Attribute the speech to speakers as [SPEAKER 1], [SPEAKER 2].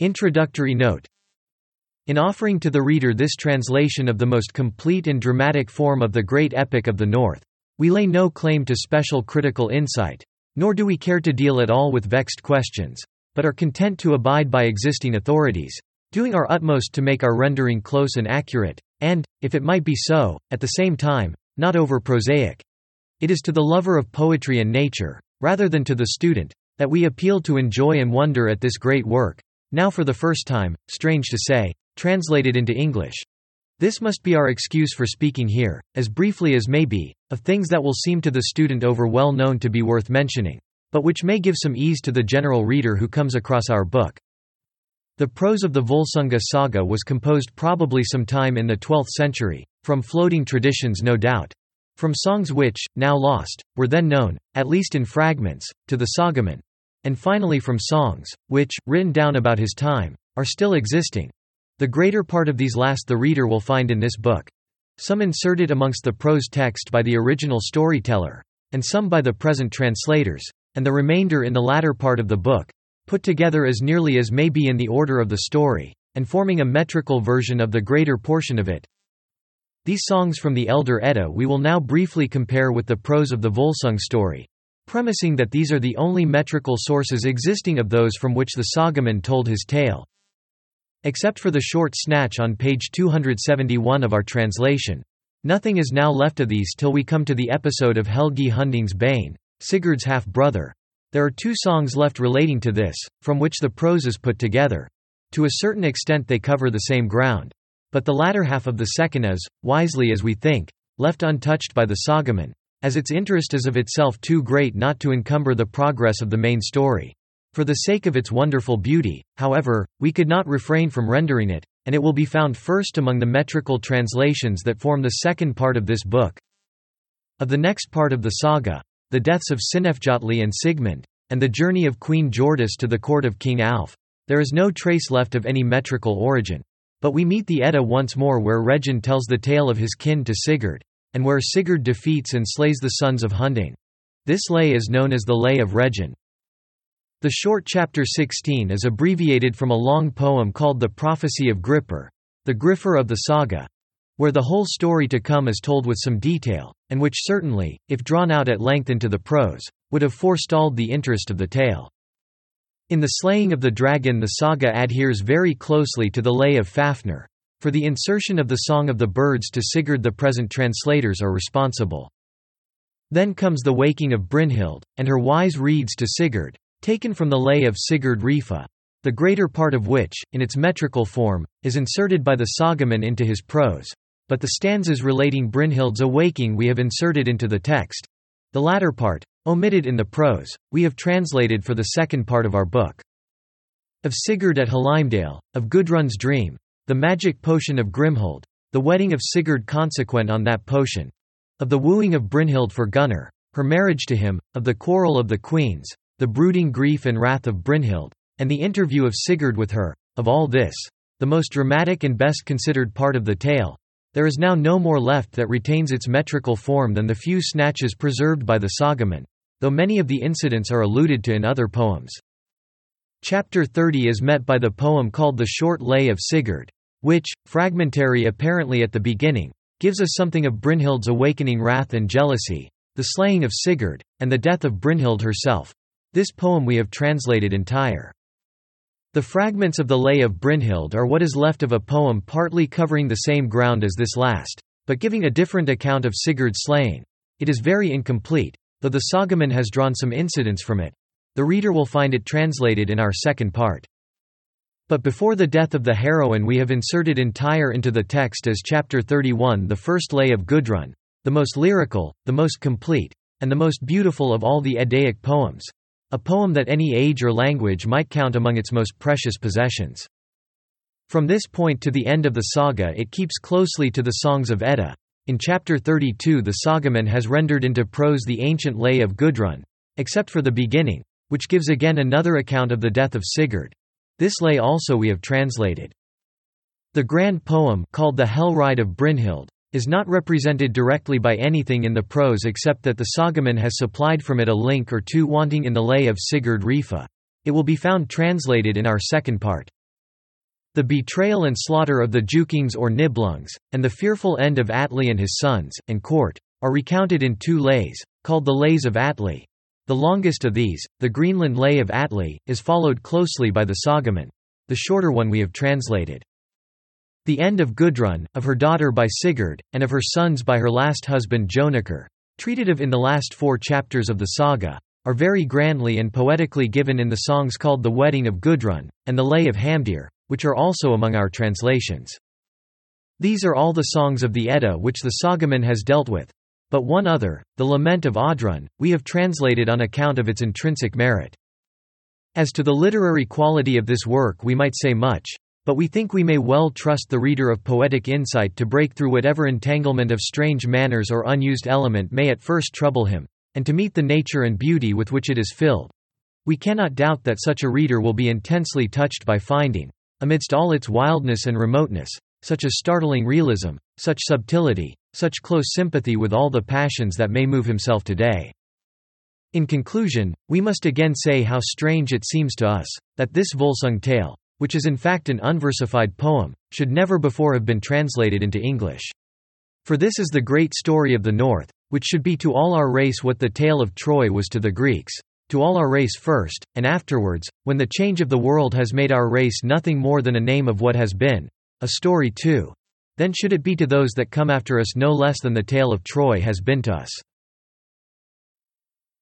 [SPEAKER 1] Introductory note In offering to the reader this translation of the most complete and dramatic form of the great epic of the North, we lay no claim to special critical insight, nor do we care to deal at all with vexed questions, but are content to abide by existing authorities, doing our utmost to make our rendering close and accurate, and, if it might be so, at the same time, not over prosaic. It is to the lover of poetry and nature, rather than to the student, that we appeal to enjoy and wonder at this great work, now for the first time, strange to say, translated into English. This must be our excuse for speaking here, as briefly as may be, of things that will seem to the student over well known to be worth mentioning, but which may give some ease to the general reader who comes across our book. The prose of the Volsunga saga was composed probably sometime in the 12th century, from floating traditions no doubt, from songs which, now lost, were then known, at least in fragments, to the Sagaman, and finally from songs, which, written down about his time, are still existing. The greater part of these last the reader will find in this book. Some inserted amongst the prose text by the original storyteller, and some by the present translators, and the remainder in the latter part of the book, put together as nearly as may be in the order of the story, and forming a metrical version of the greater portion of it. These songs from the Elder Edda we will now briefly compare with the prose of the Volsung story premising that these are the only metrical sources existing of those from which the Sagaman told his tale. Except for the short snatch on page 271 of our translation. Nothing is now left of these till we come to the episode of Helgi Hunding's Bane, Sigurd's half-brother. There are two songs left relating to this, from which the prose is put together. To a certain extent they cover the same ground. But the latter half of the second is, wisely as we think, left untouched by the Sagaman as its interest is of itself too great not to encumber the progress of the main story. For the sake of its wonderful beauty, however, we could not refrain from rendering it, and it will be found first among the metrical translations that form the second part of this book. Of the next part of the saga, the deaths of Sinfjotli and Sigmund, and the journey of Queen Hjordis to the court of King Alf, there is no trace left of any metrical origin. But we meet the Edda once more where Regin tells the tale of his kin to Sigurd, and where Sigurd defeats and slays the sons of Hunding. This lay is known as the Lay of Regin. The short chapter 16 is abbreviated from a long poem called The Prophecy of Gripir, the Grifir of the saga, where the whole story to come is told with some detail, and which certainly, if drawn out at length into the prose, would have forestalled the interest of the tale. In the slaying of the dragon the saga adheres very closely to the lay of Fafnir, for the insertion of the Song of the Birds to Sigurd the present translators are responsible. Then comes the waking of Brynhild, and her wise redes to Sigurd, taken from the lay of Sigrdrifa, the greater part of which, in its metrical form, is inserted by the Sagaman into his prose, but the stanzas relating Brynhild's awaking we have inserted into the text. The latter part, omitted in the prose, we have translated for the second part of our book. Of Sigurd at Hlymdale, of Gudrun's dream, the magic potion of Grimhild, the wedding of Sigurd consequent on that potion, of the wooing of Brynhild for Gunnar, her marriage to him, of the quarrel of the queens, the brooding grief and wrath of Brynhild, and the interview of Sigurd with her, of all this, the most dramatic and best considered part of the tale, there is now no more left that retains its metrical form than the few snatches preserved by the Sagaman, though many of the incidents are alluded to in other poems. Chapter 30 is met by the poem called The Short Lay of Sigurd, which, fragmentary apparently at the beginning, gives us something of Brynhild's awakening wrath and jealousy, the slaying of Sigurd, and the death of Brynhild herself. This poem we have translated entire. The fragments of the Lay of Brynhild are what is left of a poem partly covering the same ground as this last, but giving a different account of Sigurd's slaying. It is very incomplete, though the Sagaman has drawn some incidents from it. The reader will find it translated in our second part. But before the death of the heroine we have inserted entire into the text as chapter 31 the first lay of Gudrun, the most lyrical, the most complete, and the most beautiful of all the Eddaic poems. A poem that any age or language might count among its most precious possessions. From this point to the end of the saga it keeps closely to the songs of Edda. In chapter 32 the Sagaman has rendered into prose the ancient lay of Gudrun, except for the beginning, which gives again another account of the death of Sigurd. This lay also we have translated. The grand poem called the Hell Ride of Brynhild is not represented directly by anything in the prose except that the Sagaman has supplied from it a link or two wanting in the lay of Sigrdrifa. It will be found translated in our second part. The betrayal and slaughter of the Giukings or Nibelungs, and the fearful end of Atli and his sons, and court, are recounted in two lays, called the Lays of Atli. The longest of these, the Greenland Lay of Atli, is followed closely by the Sagamen. The shorter one we have translated. The end of Gudrun, of her daughter by Sigurd, and of her sons by her last husband Jonakr, treated of in the last four chapters of the saga, are very grandly and poetically given in the songs called The Wedding of Gudrun, and The Lay of Hamdir, which are also among our translations. These are all the songs of the Edda which the Sagaman has dealt with. But one other, the Lament of Oddrun, we have translated on account of its intrinsic merit. As to the literary quality of this work we might say much, but we think we may well trust the reader of poetic insight to break through whatever entanglement of strange manners or unused element may at first trouble him, and to meet the nature and beauty with which it is filled. We cannot doubt that such a reader will be intensely touched by finding, amidst all its wildness and remoteness, such a startling realism, such subtlety, such close sympathy with all the passions that may move himself today. In conclusion, we must again say how strange it seems to us, that this Volsung tale, which is in fact an unversified poem, should never before have been translated into English. For this is the great story of the North, which should be to all our race what the tale of Troy was to the Greeks, to all our race first, and afterwards, when the change of the world has made our race nothing more than a name of what has been, a story too. Then should it be to those that come after us no less than the tale of Troy has been to us.